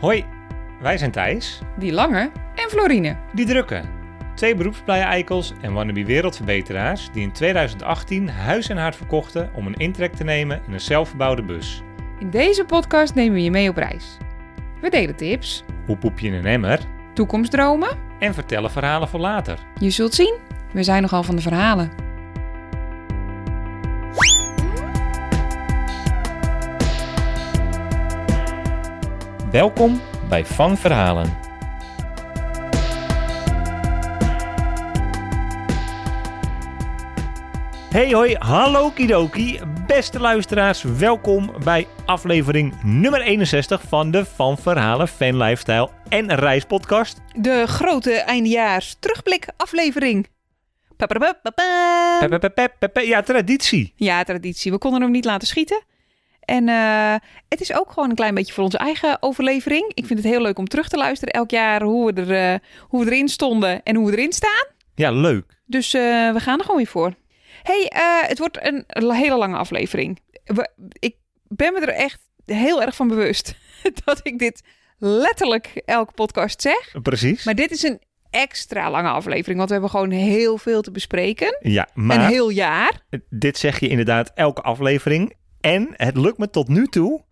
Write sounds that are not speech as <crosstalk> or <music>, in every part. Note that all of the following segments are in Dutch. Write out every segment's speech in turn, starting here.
Hoi, wij zijn Thijs, Die lange en Florine. die drukke. Twee beroepsblije eikels en wannabe wereldverbeteraars die in 2018 huis en hart verkochten om een intrek te nemen in een zelfgebouwde bus. In deze podcast nemen we je mee op reis. We delen tips, Hoe poep je in een emmer? toekomstdromen. En vertellen verhalen voor later. Je zult zien, we zijn nogal van de verhalen. Welkom bij Van Verhalen. Hey hoi, hallo kidoki. Beste luisteraars, welkom bij aflevering nummer 61 van de Van Verhalen Fan Lifestyle en Reispodcast. De grote eindejaars terugblik aflevering. Ja, traditie. Ja, traditie. We konden hem niet laten schieten. En eh, het is ook gewoon een klein beetje voor onze eigen overlevering. Ik vind het heel leuk om terug te luisteren elk jaar hoe we, er, eh, hoe we erin stonden en hoe we erin staan. Ja, leuk. Dus eh, we gaan er gewoon weer voor. hey, het wordt een hele lange aflevering. We, ik ben me er echt heel erg van bewust <laughs> dat ik dit letterlijk elke podcast zeg. Precies. Maar dit is een extra lange aflevering, want we hebben gewoon heel veel te bespreken. Ja, Een maar heel jaar. dit zeg je inderdaad elke aflevering. En het lukt me tot nu toe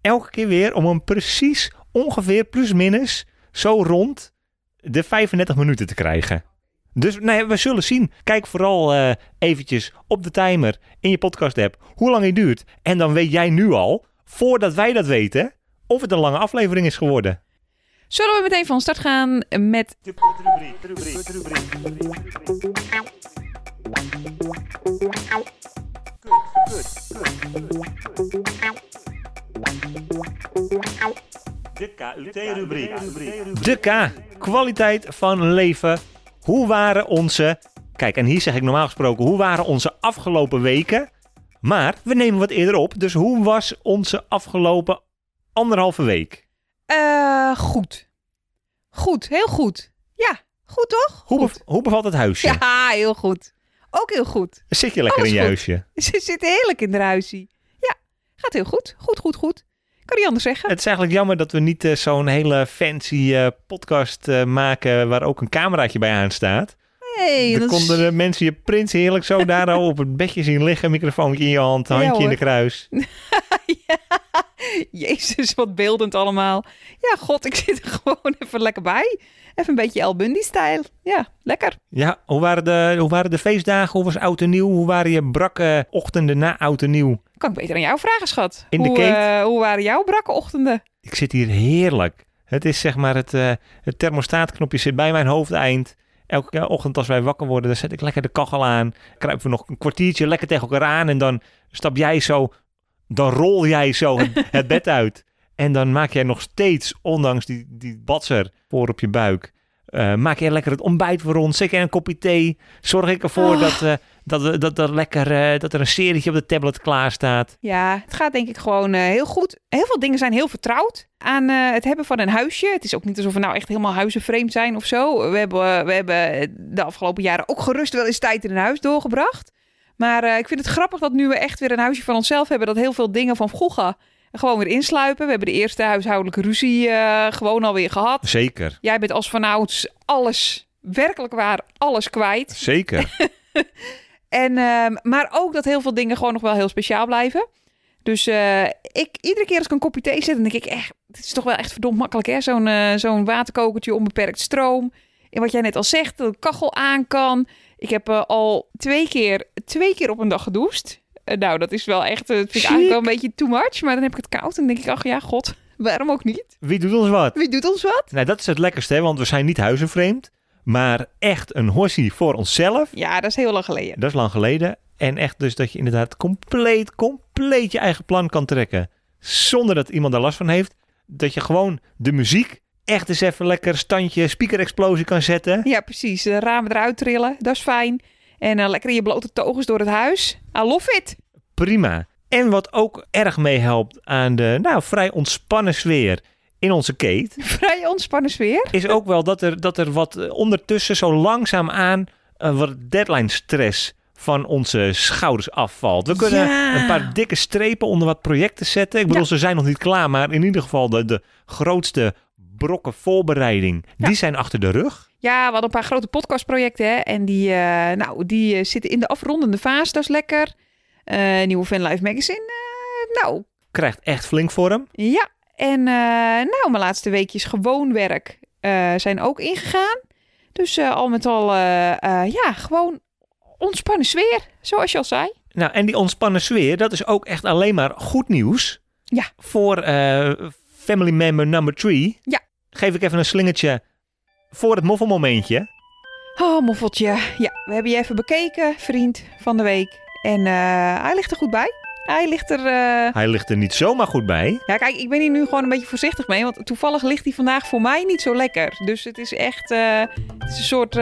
elke keer weer om hem precies ongeveer plus minus zo rond de 35 minuten te krijgen. Dus nee, we zullen zien. Kijk vooral eh, eventjes op de timer in je podcast app hoe lang hij duurt. En dan weet jij nu al, voordat wij dat weten, of het een lange aflevering is geworden. Zullen we meteen van start gaan met De KUT-rubriek. De K, kwaliteit van leven. Hoe waren onze... Kijk, en hier zeg ik normaal gesproken, hoe waren onze afgelopen weken? Maar we nemen wat eerder op, dus hoe was onze afgelopen anderhalve week? eh, goed. Goed, heel goed. Ja, goed toch? Hoe, bev- hoe bevalt het huisje? Ja, heel goed. Ook heel goed. Zit je lekker in je goed. huisje? <laughs> Ze zitten heerlijk in de huisie. Ja, gaat heel goed. Goed, goed, goed. Kan niet anders zeggen. Het is eigenlijk jammer dat we niet eh, zo'n hele fancy eh, podcast eh, maken waar ook een cameraatje bij aanstaat. Nee, Dan dat is- konden de mensen je prins heerlijk zo daar al op het bedje zien liggen, microfoontje in je hand, Ja, handje in de kruis. <laughs> <laughs> ja. <laughs> Jezus, wat beeldend allemaal. Ja, god, ik zit er <laughs> gewoon even lekker bij. Even een beetje El Bundy-stijl. Ja, lekker. Ja, hoe waren, de, hoe waren de feestdagen? Hoe was oud en nieuw? Hoe waren je brakke ochtenden na oud en nieuw? Kan ik beter aan jou vragen, schat. In de hoe, keet? eh, hoe waren jouw brakke ochtenden? Ik zit hier heerlijk. Het is zeg maar het, eh, het thermostaatknopje zit bij mijn hoofdeind. Elke ochtend als wij wakker worden, dan zet ik lekker de kachel aan. Kruipen we nog een kwartiertje lekker tegen elkaar aan. En dan stap jij zo, dan rol jij zo het, <laughs> het bed uit. En dan maak jij nog steeds, ondanks die, die batser voor op je buik... eh, maak jij lekker het ontbijt voor ons. Jij een kopje thee. Zorg ik ervoor Oh. dat, eh, dat, we- dat, er lekker, eh, dat er een serietje op de tablet klaar staat. Ja, het gaat denk ik gewoon eh, heel goed. Heel veel dingen zijn heel vertrouwd aan eh, het hebben van een huisje. Het is ook niet alsof we nou echt helemaal huizenvreemd zijn of zo. We hebben, we hebben de afgelopen jaren ook gerust wel eens tijd in een huis doorgebracht. Maar eh, ik vind het grappig dat nu we echt weer een huisje van onszelf hebben... dat heel veel dingen van vroeger gewoon weer insluipen. We hebben de eerste huishoudelijke ruzie eh, gewoon alweer gehad. Zeker, Jij bent als vanouds alles, werkelijk waar, alles kwijt. zeker. <laughs> En, ehm, maar ook dat heel veel dingen gewoon nog wel heel speciaal blijven. Dus eh, ik, iedere keer als ik een kopje thee zet, dan denk ik echt, het is toch wel echt verdomd makkelijk hè. Zo'n zo'n waterkokertje, onbeperkt stroom. En wat jij net al zegt, dat de kachel aan kan. Ik heb eh, al twee keer, twee keer op een dag gedoucht. Eh, nou, dat is wel echt, eh, dat vind ik eigenlijk wel een beetje too much. Maar dan heb ik het koud en denk ik, ach ja, god, <laughs> waarom ook niet? Wie doet ons wat? Wie doet ons wat? Nou, dat is het lekkerste, hè? want we zijn niet huizenvreemd. Maar echt een horsie voor onszelf. Ja, dat is heel lang geleden. Dat is lang geleden. En echt dus dat je inderdaad compleet, compleet je eigen plan kan trekken. Zonder dat iemand daar last van heeft. Dat je gewoon de muziek echt eens even lekker standje speaker-explosie kan zetten. Ja, precies. De ramen eruit trillen, dat is fijn. En eh, lekker in je blote togens door het huis. I love it. Prima. En wat ook erg meehelpt aan de nou, vrij ontspannen sfeer in onze keet... <laughs> Vrij ontspannen sfeer. is ook wel dat er, dat er wat eh, ondertussen zo langzaam aan eh, wat deadline stress van onze schouders afvalt. We kunnen Ja. een paar dikke strepen onder wat projecten zetten. Ik bedoel, Ja. ze zijn nog niet klaar, maar in ieder geval de, de grootste brokken voorbereiding, Ja. die zijn achter de rug. Ja, we hadden een paar grote podcastprojecten hè, en die, eh, nou, die eh, zitten in de afrondende fase. Dat is lekker. Eh, nieuwe Fanlife Magazine. eh, nou, Krijgt echt flink vorm. ja. En nou, mijn laatste weekjes gewoon werk zijn ook ingegaan. Dus al met al, ja, gewoon ontspannen sfeer, zoals je al zei. Nou, en die ontspannen sfeer, dat is ook echt alleen maar goed nieuws. Ja. Voor family member number three. Ja. Geef ik even een slingertje voor het moffelmomentje. Oh, moffeltje. Ja, we hebben je even bekeken, vriend van de week. En eh, hij ligt er goed bij. Hij ligt er... eh, Hij ligt er niet zomaar goed bij. Ja, kijk, ik ben hier nu gewoon een beetje voorzichtig mee. Want toevallig ligt hij vandaag voor mij niet zo lekker. Dus het is echt eh, het is een soort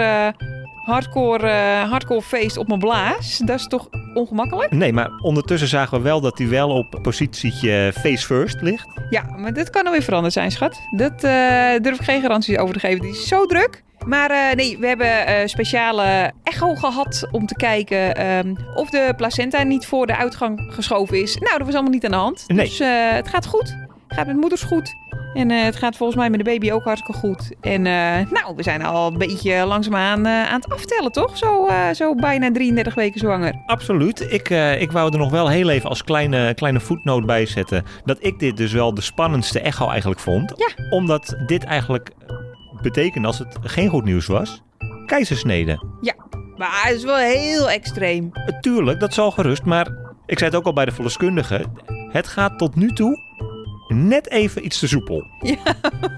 hardcore, eh, hardcore feest op mijn blaas. Dat is toch ongemakkelijk? Nee, maar ondertussen zagen we wel dat hij wel op positietje face first ligt. Ja, maar dit kan alweer veranderd zijn, schat. Dat eh, durf ik geen garanties over te geven. Die is zo druk. Maar eh, nee, we hebben eh, speciale echo gehad om te kijken ehm, of de placenta niet voor de uitgang geschoven is. Nou, dat was allemaal niet aan de hand. Nee. Dus het gaat goed. Het gaat met moeders goed. En eh, het gaat volgens mij met de baby ook hartstikke goed. En eh, nou, we zijn al een beetje langzaamaan eh aan het aftellen, toch? Zo, zo bijna 33 weken zwanger. Absoluut. Ik, ik wou er nog wel heel even als kleine, kleine voetnoot bij zetten. Dat ik dit dus wel de spannendste echo eigenlijk vond. Ja. Omdat dit eigenlijk betekent, als het geen goed nieuws was, keizersnede. Maar het is wel heel extreem. Tuurlijk, dat zal gerust. Maar ik zei het ook al bij de verloskundige. Het gaat tot nu toe net even iets te soepel. Ja.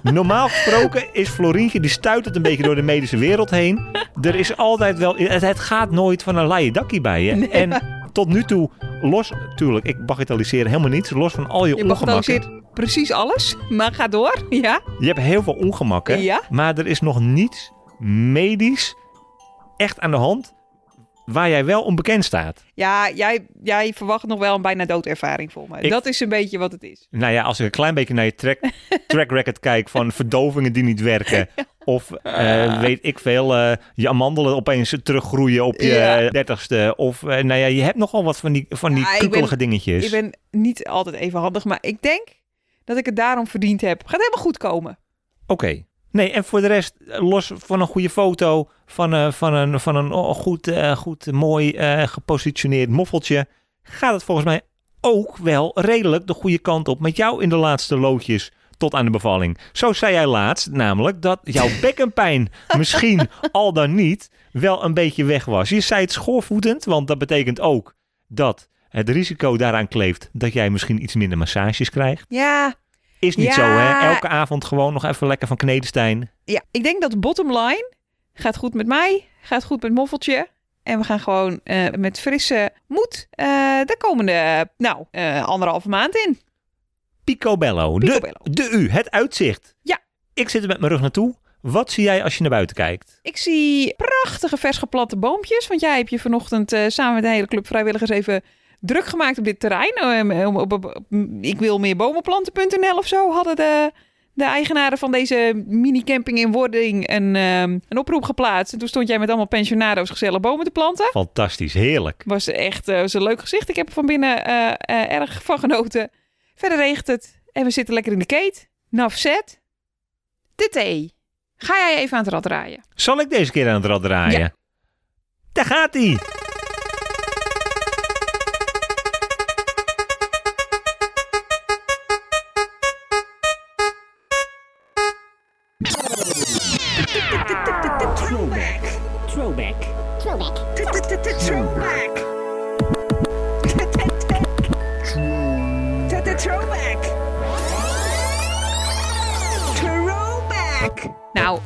Normaal gesproken is Florientje, die stuit het een beetje door de medische wereld heen. Er is altijd wel... Het, het gaat nooit van een laaie dakkie bij je. Nee, en tot nu toe, los... Tuurlijk, ik bagatelliseer helemaal niets. Los van al je, Je ongemakken. precies alles, maar ga door. Ja? Je hebt heel veel ongemakken. Ja? Maar er is nog niets medisch echt aan de hand... waar jij wel onbekend staat. Ja, jij, jij verwacht nog wel een bijna doodervaring voor me. Ik- Dat is een beetje wat het is. Nou ja, als ik een klein beetje naar je track, <laughs> track record kijk van verdovingen die niet werken. <laughs> Of eh, weet ik veel, eh, je amandelen opeens teruggroeien op je Ja. dertigste. Of eh, nou ja, je hebt nogal wat van die, van die Ja, ik kukkelige ben- dingetjes. Ik ben niet altijd even handig, maar ik denk dat ik het daarom verdiend heb. Gaat helemaal goed komen. Oké. Nee, en voor de rest, eh, los van een goede foto, van, eh, van een, van een oh, goed, eh, goed, mooi gepositioneerd moffeltje, gaat het volgens mij ook wel redelijk de goede kant op met jou in de laatste loodjes tot aan de bevalling. Zo zei jij laatst namelijk dat jouw <laughs> bekkenpijn misschien al dan niet wel een beetje weg was. Je zei het schoorvoetend, want dat betekent ook dat het risico daaraan kleeft dat jij misschien iets minder massages krijgt. Ja, Is niet Ja. zo, hè? Elke avond gewoon nog even lekker van Knedenstein. ja, ik denk dat de bottom line gaat goed met mij, gaat goed met Moffeltje. En we gaan gewoon eh, met frisse moed eh, de komende, nou, eh, anderhalve maand in. Picobello. Picobello. De, de U, het uitzicht. Ja. Ik zit er met mijn rug naartoe. Wat zie jij als je naar buiten kijkt? Ik zie prachtige vers geplatte boompjes. Want jij hebt je vanochtend samen met de hele club vrijwilligers even druk gemaakt op dit terrein. Eh, op, op, op- ik wil meer bomenplanten.nl of zo hadden de, de eigenaren van deze mini-camping in Wording een, ehm, een oproep geplaatst. En toen stond jij met allemaal pensionado's gezellig bomen te planten. Fantastisch, heerlijk. Was echt eh, was een leuk gezicht. Ik heb er van binnen eh, eh, erg van genoten. Verder regent het en we zitten lekker in de keet. Naf zet. De thee. Ga jij even aan het rad draaien? Zal ik deze keer aan het rad draaien? Ja. Daar gaat hij.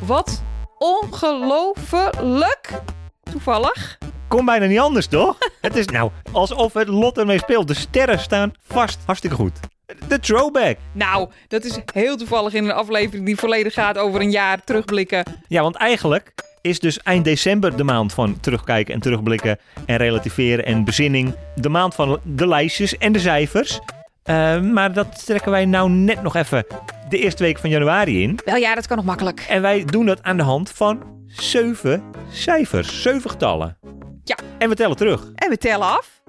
Wat ongelooflijk toevallig. Kon bijna niet anders, toch? <laughs> het is nou alsof het lot ermee speelt. De sterren staan vast. Hartstikke goed. De throwback. Nou, dat is heel toevallig in een aflevering die volledig gaat over een jaar terugblikken. Ja, want eigenlijk is dus eind december de maand van terugkijken en terugblikken en relativeren en bezinning. De maand van de lijstjes en de cijfers. Eh, maar dat trekken wij nou net nog even de eerste week van januari in. Wel ja, dat kan nog makkelijk. En wij doen dat aan de hand van zeven cijfers, zeven getallen. Ja. En we tellen terug. En we tellen af.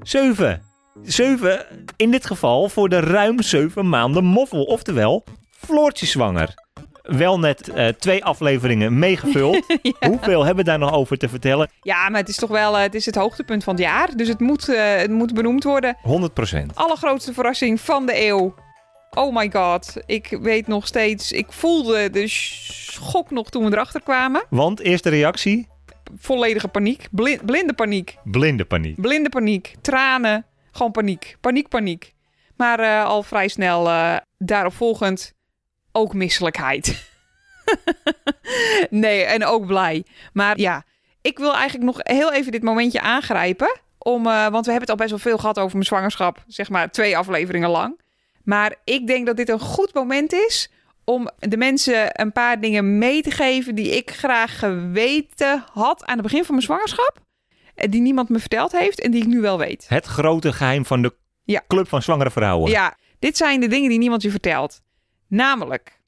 Zeven. Zeven, in dit geval voor de ruim zeven maanden moffel. Oftewel, Floortje zwanger. Wel net eh, twee afleveringen meegevuld. <laughs> Hoeveel hebben we daar nog over te vertellen? Ja, maar het is toch wel eh, het, is het hoogtepunt van het jaar. Dus het moet, eh, het moet benoemd worden. 100 procent. Allergrootste verrassing van de eeuw. Oh my god. Ik weet nog steeds. Ik voelde de schok nog toen we erachter kwamen. Want eerste reactie, Volledige paniek. Bli- blinde paniek. blinde paniek. Blinde paniek. Tranen. Gewoon paniek. Paniek, paniek. Maar al vrij snel daarop volgend ook misselijkheid. <laughs> nee, en ook blij. Maar ja, ik wil eigenlijk nog heel even dit momentje aangrijpen. Om, eh, want we hebben het al best wel veel gehad over mijn zwangerschap. Zeg maar twee afleveringen lang. Maar ik denk dat dit een goed moment is om de mensen een paar dingen mee te geven die ik graag geweten had aan het begin van mijn zwangerschap. eh, Die niemand me verteld heeft en die ik nu wel weet. Het grote geheim van de Ja. Club van Zwangere Vrouwen. Ja, dit zijn de dingen die niemand je vertelt. Namelijk,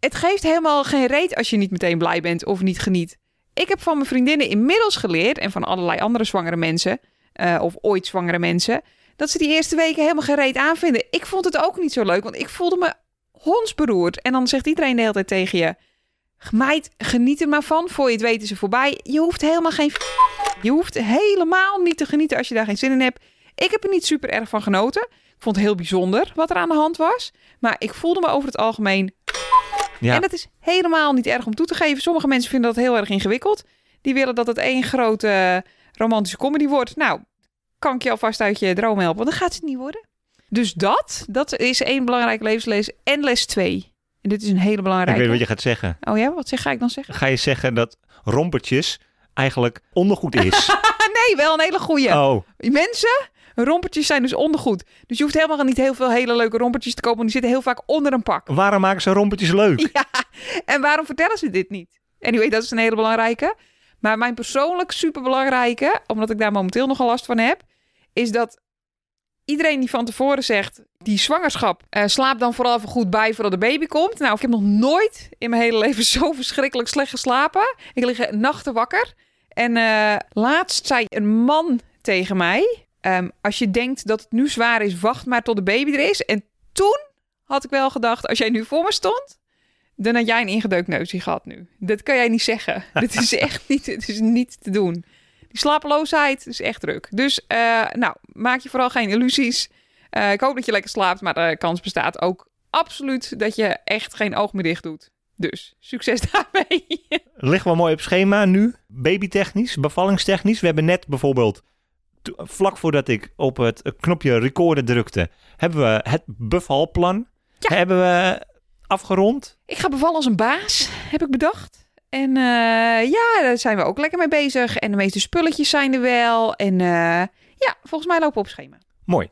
het geeft helemaal geen reet als je niet meteen blij bent of niet geniet. Ik heb van mijn vriendinnen inmiddels geleerd, en van allerlei andere zwangere mensen, eh, of ooit zwangere mensen, dat ze die eerste weken helemaal geen reet aanvinden. Ik vond het ook niet zo leuk, want ik voelde me hondsberoerd. En dan zegt iedereen de hele tijd tegen je, meid, geniet er maar van. Voor je het weet is ze voorbij. Je hoeft helemaal geen... Je hoeft helemaal niet te genieten als je daar geen zin in hebt. Ik heb er niet super erg van genoten. Ik vond het heel bijzonder wat er aan de hand was. Maar ik voelde me over het algemeen. Ja. En dat is helemaal niet erg om toe te geven. Sommige mensen vinden dat heel erg ingewikkeld. Die willen dat het één grote romantische comedy wordt. Nou, kan ik je alvast uit je droom helpen. Want dan gaat het niet worden. Dus dat, dat is één belangrijke levensles. En les twee. En dit is een hele Ik belangrijke. weet wat je gaat zeggen. Oh ja, wat zeg, ga ik dan zeggen? Ga je zeggen dat rompertjes eigenlijk ondergoed is? <laughs> Nee, wel een hele goeie. Oh, Mensen, rompertjes zijn dus ondergoed. Dus je hoeft helemaal niet heel veel hele leuke rompertjes te kopen. Want die zitten heel vaak onder een pak. waarom maken ze rompertjes leuk? <laughs> Ja, en waarom vertellen ze dit niet? Anyway, dat is een hele belangrijke. Maar mijn persoonlijk superbelangrijke, omdat ik daar momenteel nogal last van heb, is dat iedereen die van tevoren zegt, die zwangerschap, eh, slaap dan vooral even goed bij voordat de baby komt. Nou, ik heb nog nooit in mijn hele leven <laughs> zo verschrikkelijk slecht geslapen. Ik lig nachten wakker. En eh, laatst zei een man tegen mij, ehm, als je denkt dat het nu zwaar is, wacht maar tot de baby er is. En toen had ik wel gedacht, als jij nu voor me stond, dan had jij een ingedeukt neusje gehad nu. Dat kan jij niet zeggen. <laughs> Dit is echt niet, het is niet te doen. Die slapeloosheid is echt druk. Dus eh, nou, maak je vooral geen illusies. Eh, ik hoop dat je lekker slaapt, maar de kans bestaat ook absoluut dat je echt geen oog meer dicht doet. Dus succes <laughs> daarmee. Liggen we mooi op schema nu. Babytechnisch, bevallingstechnisch. We hebben net bijvoorbeeld, vlak voordat ik op het knopje recorden drukte, hebben we het bevalplan hebben we afgerond. Ik ga bevallen als een baas, heb ik bedacht. En eh, ja, daar zijn we ook lekker mee bezig. En de meeste spulletjes zijn er wel. En eh, ja, volgens mij lopen we op schema. Mooi.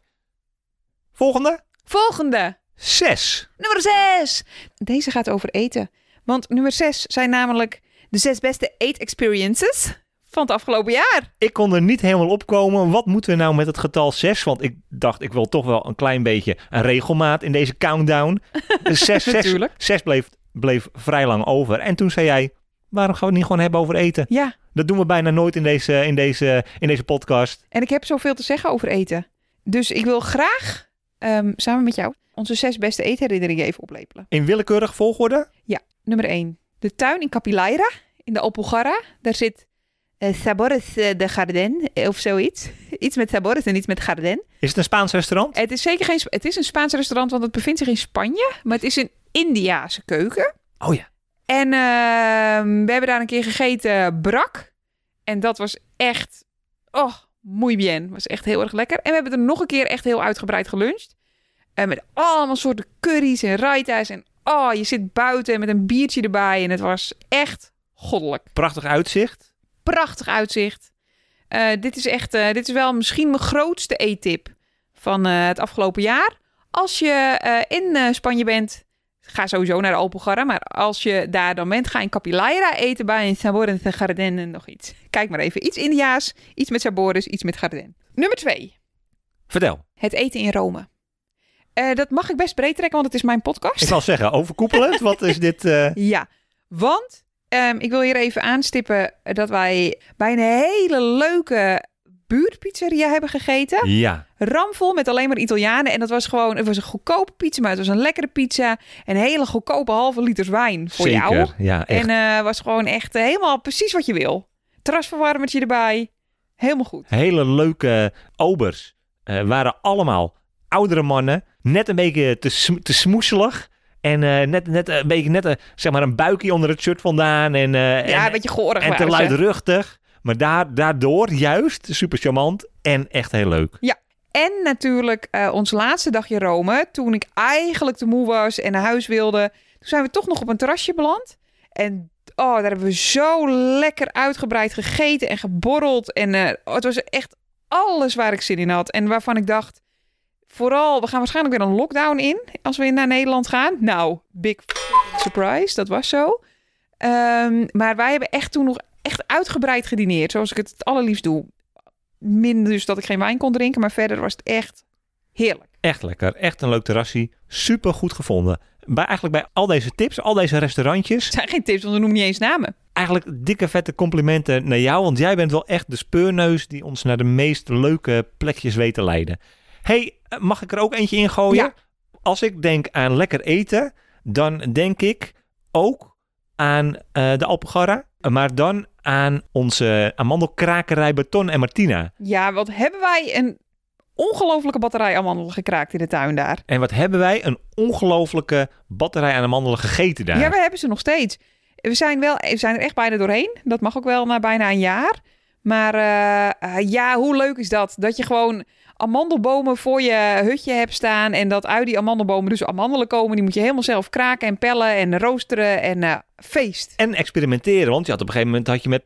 Volgende, Volgende. zes. Nummer 6. Deze gaat over eten. Want nummer 6 zijn namelijk de zes beste eet experiences van het afgelopen jaar. Ik kon er niet helemaal opkomen. Wat moeten we nou met het getal 6? Want ik dacht, ik wil toch wel een klein beetje een regelmaat in deze countdown. 6 <laughs> zes, zes, Natuurlijk. zes bleef, bleef vrij lang over. En toen zei jij, waarom gaan we het niet gewoon hebben over eten? Ja, Dat doen we bijna nooit in deze, in deze, in deze podcast. en ik heb zoveel te zeggen over eten. Dus ik wil graag ehm, samen met jou onze zes beste eetherinneringen even oplepelen. In willekeurig volgorde. Nummer 1. De tuin in Capilaira, in de Alpujarra. Daar zit Sabores eh, de Garden eh, of zoiets. <laughs> Iets met Sabores en iets met Garden. Is het een Spaans restaurant? Het is zeker geen... Het is een Spaans restaurant, want het bevindt zich in Spanje. Maar het is een Indiase keuken. Oh ja. En ehm, we hebben daar een keer gegeten brak. En dat was echt... Oh, muy bien. Was echt heel erg lekker. En we hebben er nog een keer echt heel uitgebreid geluncht. En met allemaal soorten curry's en raita's. En oh, je zit buiten met een biertje erbij. En het was echt goddelijk. Prachtig uitzicht. Prachtig uitzicht. Eh, dit is echt... eh, dit is wel misschien mijn grootste eettip van eh, het afgelopen jaar. Als je in Spanje bent, ga sowieso naar de. Maar als je daar dan bent, ga in Capilaira eten bij een Sabores de Garden en nog iets. Kijk maar even. Iets Indiaas, iets met Sabores, iets met Garden. Nummer twee. Vertel. Het eten in Rome. Dat mag ik best breed trekken, want het is mijn podcast. Ik zal zeggen, overkoepelend. <laughs> Wat is dit? Ja, want ehm, ik wil hier even aanstippen dat wij bij een hele leuke buurtpizzeria hebben gegeten. Ja, Ramvol met alleen maar Italianen. En dat was gewoon, het was een goedkope pizza, maar het was een lekkere pizza. En hele goedkope halve liters wijn voor zeker. jou. Ja, echt. En eh was gewoon echt eh, helemaal precies wat je wil. Terrasverwarmertje erbij. Helemaal goed. Hele leuke obers. Eh, waren allemaal oudere mannen. Net een beetje te, te smoeselig. En eh, net, net een beetje net een, zeg maar een buikje onder het shirt vandaan. En, eh, Ja, en, een beetje goorig en te luidruchtig. Maar daar, daardoor juist super charmant en echt heel leuk. En natuurlijk eh, ons laatste dagje Rome. Toen ik eigenlijk te moe was en naar huis wilde. Toen zijn we toch nog op een terrasje beland. En oh, daar hebben we zo lekker uitgebreid gegeten en geborreld. En eh, het was echt alles waar ik zin in had. En waarvan ik dacht, vooral, we gaan waarschijnlijk weer een lockdown in als we naar Nederland gaan. Nou, big surprise, dat was zo. Ehm, maar wij hebben echt toen nog echt uitgebreid gedineerd, zoals ik het het allerliefst doe. Min dus dat ik geen wijn kon drinken, maar verder was het echt heerlijk. Echt lekker. Echt een leuk terrasje. Super goed gevonden. Bij, eigenlijk bij al deze tips, al deze restaurantjes. Het zijn geen tips, want we noemen niet eens namen. Eigenlijk dikke vette complimenten naar jou. Want jij bent wel echt de speurneus die ons naar de meest leuke plekjes weet te leiden. hey, mag ik er ook eentje in gooien? Ja. Als ik denk aan lekker eten, dan denk ik ook aan eh, de Alpugarra. Maar dan aan onze amandelkrakerij Beton en Martina. Ja, wat hebben wij een ongelofelijke batterij amandelen gekraakt in de tuin daar. En wat hebben wij? Een ongelofelijke batterij aan amandelen gegeten daar. Ja, we hebben ze nog steeds. We zijn, wel, we zijn er echt bijna doorheen. Dat mag ook wel na bijna een jaar. Maar eh, eh, ja, hoe leuk is dat? Dat je gewoon amandelbomen voor je hutje hebt staan. En dat uit die amandelbomen dus amandelen komen. Die moet je helemaal zelf kraken en pellen en roosteren. En eh, feest. En experimenteren. Want je had op een gegeven moment had je met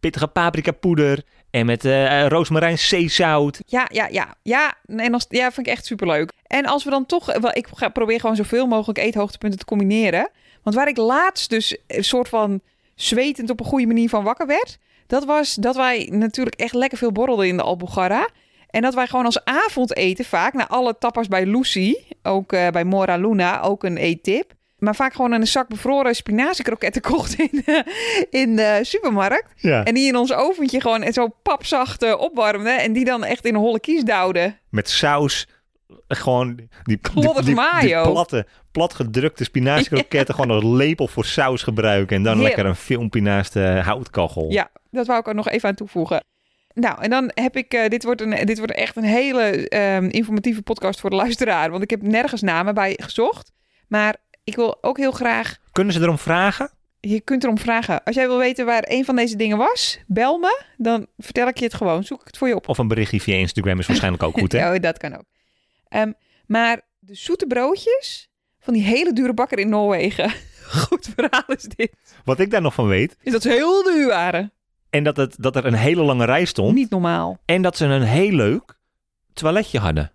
pittige paprika poeder en met eh roosmarijn zeezout. Ja, ja, ja. Ja, en als, ja, vind ik echt superleuk. En als we dan toch... Wel, ik ga, probeer gewoon zoveel mogelijk eethoogtepunten te combineren. Want waar ik laatst dus een soort van zwetend op een goede manier van wakker werd... dat was dat wij natuurlijk echt lekker veel borrelden in de Albugarra. En dat wij gewoon als avondeten vaak... na alle tapas bij Lucy, ook eh, bij Mora Luna, ook een eettip... maar vaak gewoon een zak bevroren spinaziekroketten kocht in, de- in de supermarkt. Ja. En die in ons oventje gewoon zo papzacht eh, opwarmden. En die dan echt in een holle kies duwden. Met saus. Gewoon die, die, platte, platgedrukte spinaziekroketten. <laughs> Gewoon als lepel voor saus gebruiken. En dan lekker een filmpje naast de houtkachel. Ja, dat wou ik er nog even aan toevoegen. Nou, en dan heb ik... eh, dit, wordt een, dit wordt echt een hele ehm, informatieve podcast voor de luisteraar. Want ik heb nergens namen bij gezocht. Maar ik wil ook heel graag... Kunnen ze erom vragen? Je kunt erom vragen. Als jij wil weten waar een van deze dingen was, bel me. Dan vertel ik je het gewoon. Zoek ik het voor je op. Of een berichtje via Instagram is waarschijnlijk ook goed, hè? <laughs> Oh, dat kan ook. Ehm, maar de zoete broodjes van die hele dure bakker in Noorwegen. <laughs> Goed verhaal is dit. Wat ik daar nog van weet. Is dat ze heel duur waren. En dat, het, dat er een hele lange rij stond. Niet normaal. En dat ze een heel leuk toiletje hadden.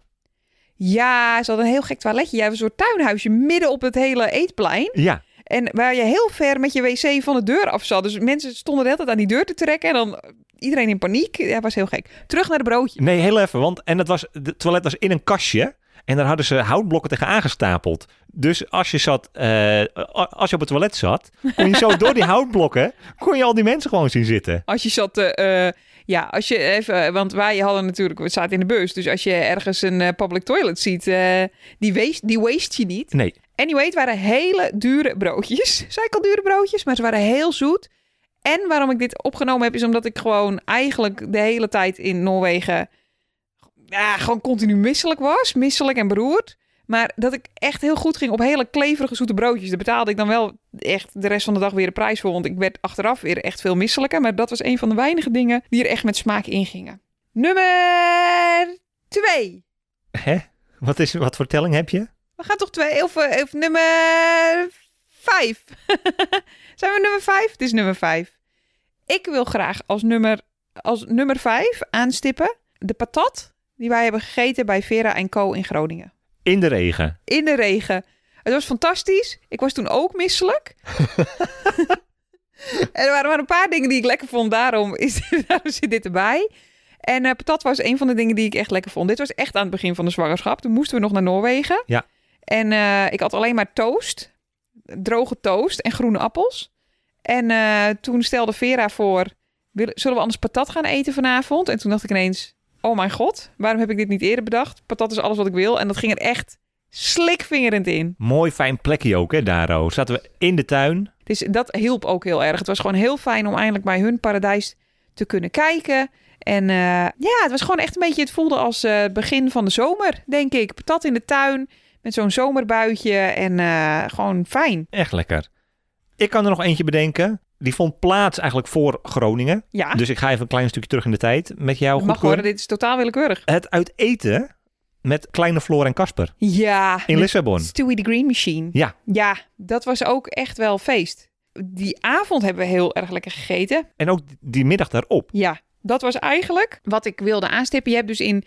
Ja, ze hadden een heel gek toiletje. Jij hebt een soort tuinhuisje midden op het hele eetplein. Ja, En waar je heel ver met je wc van de deur af zat. Dus mensen stonden de hele tijd aan die deur te trekken. En dan iedereen in paniek. Ja, was heel gek. Terug naar de broodje. Nee, heel even. Want en het was, het toilet was in een kastje. En daar hadden ze houtblokken tegen aangestapeld. Dus als je, zat, eh, als je op het toilet zat, kon je zo <laughs> door die houtblokken, kon je al die mensen gewoon zien zitten. Als je zat te... eh, ja, als je even... Want wij hadden natuurlijk... We zaten in de bus. Dus als je ergens een eh, public toilet ziet... eh, die, waste, die waste je niet. Nee, Anyway, het waren hele dure broodjes. <laughs> Zei ik al dure broodjes, maar ze waren heel zoet. En waarom ik dit opgenomen heb, is omdat ik gewoon eigenlijk de hele tijd in Noorwegen ja, gewoon continu misselijk was. Misselijk en beroerd. Maar dat ik echt heel goed ging op hele kleverige zoete broodjes. Daar betaalde ik dan wel echt de rest van de dag weer de prijs voor. Want ik werd achteraf weer echt veel misselijker. Maar dat was een van de weinige dingen die er echt met smaak in gingen. Nummer twee. hè? Wat, is, wat voor telling heb je? We gaan toch twee, of, eh, of nummer vijf. <laughs> Zijn we nummer vijf? Het is nummer vijf. Ik wil graag als nummer, als nummer vijf aanstippen de patat die wij hebben gegeten bij Vera en Co. in Groningen. In de regen. In de regen. Het was fantastisch. Ik was toen ook misselijk. <laughs> en er waren maar een paar dingen die ik lekker vond. Daarom, is, <laughs> daarom zit dit erbij. En eh, patat was een van de dingen die ik echt lekker vond. Dit was echt aan het begin van de zwangerschap. Toen moesten we nog naar Noorwegen. Ja. En eh, ik had alleen maar toast. Droge toast en groene appels. En eh, toen stelde Vera voor, zullen we anders patat gaan eten vanavond? En toen dacht ik ineens, oh mijn god, waarom heb ik dit niet eerder bedacht? Patat is alles wat ik wil. En dat ging er echt slikvingerend in. Mooi fijn plekje ook, hè, Daro. Zaten we in de tuin. Dus dat hielp ook heel erg. Het was gewoon heel fijn om eindelijk bij hun paradijs te kunnen kijken. En eh, ja, het was gewoon echt een beetje, het voelde als eh, het begin van de zomer, denk ik. Patat in de tuin, met zo'n zomerbuitje en eh, gewoon fijn. Echt lekker. Ik kan er nog eentje bedenken. Die vond plaats eigenlijk voor Groningen. Ja, Dus ik ga even een klein stukje terug in de tijd met jou mag worden. Dit is totaal willekeurig. Het uit eten met kleine Floor en Casper Ja, in Lissabon. Stewie the Green Machine. Ja. Ja, dat was ook echt wel feest. Die avond hebben we heel erg lekker gegeten. En ook die middag daarop. Ja, dat was eigenlijk wat ik wilde aanstippen. Je hebt dus in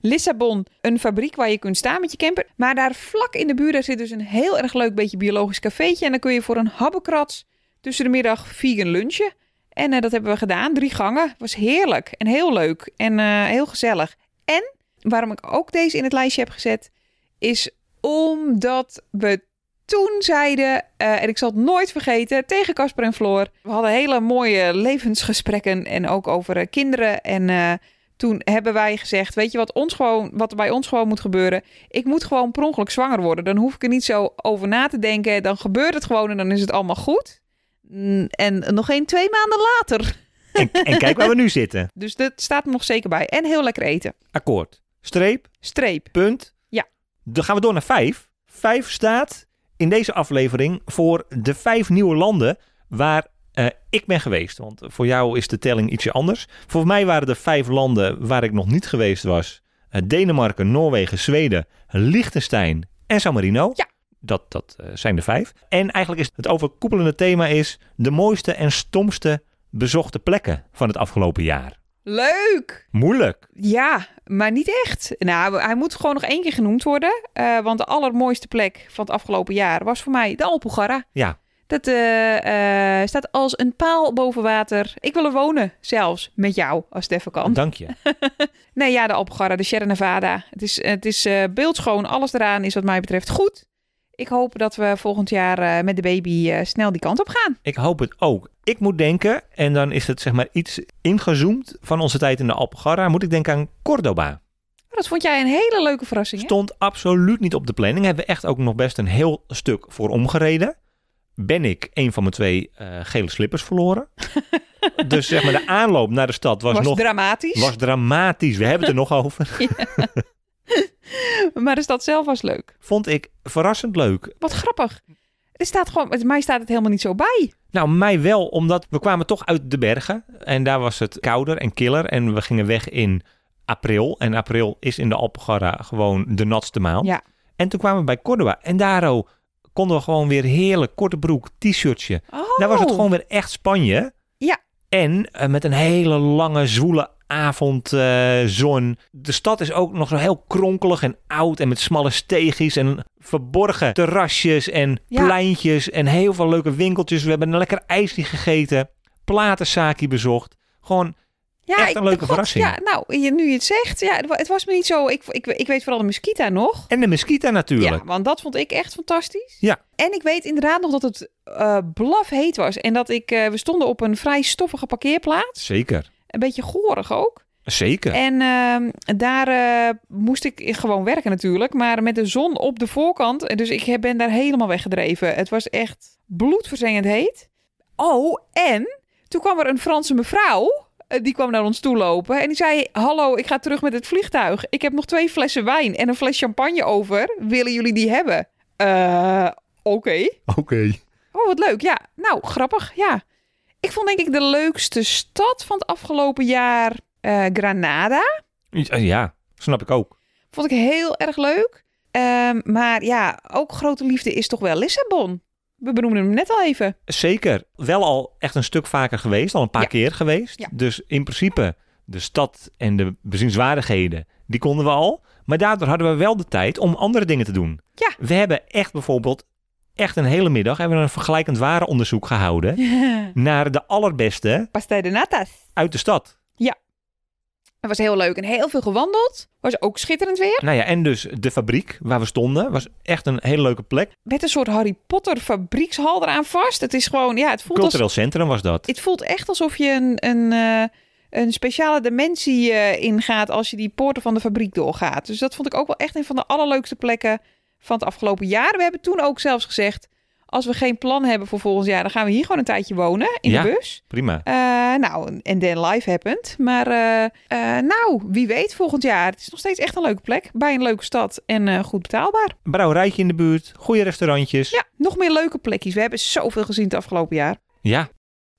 Lissabon een fabriek waar je kunt staan met je camper. Maar daar vlak in de buurt daar zit dus een heel erg leuk beetje biologisch cafeetje. En dan kun je voor een habbekrats tussen de middag vegan lunchen. En eh, dat hebben we gedaan. Drie gangen. Was heerlijk en heel leuk en eh, heel gezellig. En waarom ik ook deze in het lijstje heb gezet, is omdat we toen zeiden, eh, en ik zal het nooit vergeten, tegen Casper en Floor. We hadden hele mooie levensgesprekken en ook over kinderen. En toen hebben wij gezegd, weet je wat, ons gewoon, wat bij ons gewoon moet gebeuren? Ik moet gewoon per ongeluk zwanger worden. Dan hoef ik er niet zo over na te denken. Dan gebeurt het gewoon en dan is het allemaal goed. Mm, En nog geen twee maanden later. En, en kijk waar we nu zitten. <laughs> Dus dat staat er nog zeker bij. En heel lekker eten. Akkoord. Streep. Streep. Punt. Ja. Dan gaan we door naar vijf. Vijf staat in deze aflevering voor de vijf nieuwe landen waar eh, ik ben geweest. Want voor jou is de telling ietsje anders. Voor mij waren er vijf landen waar ik nog niet geweest was. Eh, Denemarken, Noorwegen, Zweden, Liechtenstein en San Marino. Ja. Dat, dat eh, zijn de vijf. En eigenlijk is het overkoepelende thema is de mooiste en stomste bezochte plekken van het afgelopen jaar. Leuk! Moeilijk. Ja, maar niet echt. Nou, hij moet gewoon nog één keer genoemd worden. eh, want de allermooiste plek van het afgelopen jaar was voor mij de Alpugarra. Ja, Dat eh, staat als een paal boven water. Ik wil er wonen, zelfs met jou, als het even kan. dank je. <laughs> Nee, ja, de Alpugarra, de Sierra Nevada. Het is, het is beeldschoon. Alles eraan is wat mij betreft goed. Ik hoop dat we volgend jaar eh, met de baby eh, snel die kant op gaan. Ik hoop het ook. Ik moet denken, en dan is het zeg maar iets ingezoomd van onze tijd in de Alpugarra, moet ik denken aan Cordoba. Maar dat vond jij een hele leuke verrassing, hè? Stond absoluut niet op de planning. Hebben we echt ook nog best een heel stuk voor omgereden. Ben ik een van mijn twee eh, gele slippers verloren. <laughs> dus zeg maar de aanloop naar de stad was, was nog dramatisch. was dramatisch. We hebben het er nog <laughs> over. <laughs> Maar de stad zelf was leuk. Vond ik verrassend leuk. Wat grappig. Er staat gewoon, met mij staat het helemaal niet zo bij. Nou, mij wel, omdat we kwamen toch uit de bergen. En daar was het kouder en killer. En we gingen weg in april. En april is in de Alpugarra gewoon de natste maand. Ja. En toen kwamen we bij Cordoba. En daar konden we gewoon weer heerlijk korte broek, t-shirtje. Oh. Daar was het gewoon weer echt Spanje. Ja. En eh, met een hele lange, zwoele avondzon. de stad is ook nog zo heel kronkelig en oud en met smalle steegjes en verborgen terrasjes en Ja. pleintjes en heel veel leuke winkeltjes. We hebben een lekker ijsje gegeten, platensaki bezocht. Gewoon Ja, Echt een leuke God, verrassing. Ja, nou, je- nu je het zegt, ja, het wa- het was me niet zo. Ik, ik, ik weet vooral de Mesquita nog. en de Mesquita natuurlijk. Ja, want dat vond ik echt fantastisch. Ja. En ik weet inderdaad nog dat het eh blaf heet was. En dat ik, eh, we stonden op een vrij stoffige parkeerplaats. Zeker. Een beetje gorig ook. Zeker. En ehm, daar eh, moest ik gewoon werken natuurlijk. Maar met de zon op de voorkant. Dus ik ben daar helemaal weggedreven. Het was echt bloedverzengend heet. Oh, en toen kwam er een Franse mevrouw. eh, Die kwam naar ons toe lopen. En die zei: Hallo, ik ga terug met het vliegtuig. Ik heb nog twee flessen wijn en een fles champagne over. Willen jullie die hebben? Eh, Oké. Oké. Oh, wat leuk. Ja, nou, grappig. Ja. Ik vond denk ik de leukste stad van het afgelopen jaar eh, Granada. Ja, snap ik ook. Vond ik heel erg leuk. Ehm, maar ja, ook grote liefde is toch wel Lissabon. We benoemden hem net al even. Zeker. Wel al echt een stuk vaker geweest, al een paar Ja. keer geweest. Ja. Dus in principe, de stad en de bezienswaardigheden, die konden we al. Maar daardoor hadden we wel de tijd om andere dingen te doen. Ja. We hebben echt bijvoorbeeld, echt een hele middag, hebben we een vergelijkend warenonderzoek gehouden <laughs> naar de allerbeste Pastel de natas. uit de stad. Ja. Het was heel leuk en heel veel gewandeld. Was ook schitterend weer. Nou ja, en dus de fabriek waar we stonden was echt een hele leuke plek. Met een soort Harry Potter fabriekshal eraan vast. Het is gewoon, ja, het voelt, als, Cultureel centrum was dat. het voelt echt alsof je een, een, eh, een speciale dimensie eh, ingaat als je die poorten van de fabriek doorgaat. Dus dat vond ik ook wel echt een van de allerleukste plekken van het afgelopen jaar. We hebben toen ook zelfs gezegd, als we geen plan hebben voor volgend jaar, dan gaan we hier gewoon een tijdje wonen in Ja. de bus. Prima. Eh, nou, en then life happened. Maar eh, eh, nou, wie weet volgend jaar. Het is nog steeds echt een leuke plek. Bij een leuke stad en goed betaalbaar. Brouwerijtje in de buurt, goede restaurantjes. Ja, nog meer leuke plekjes. We hebben zoveel gezien het afgelopen jaar. Ja.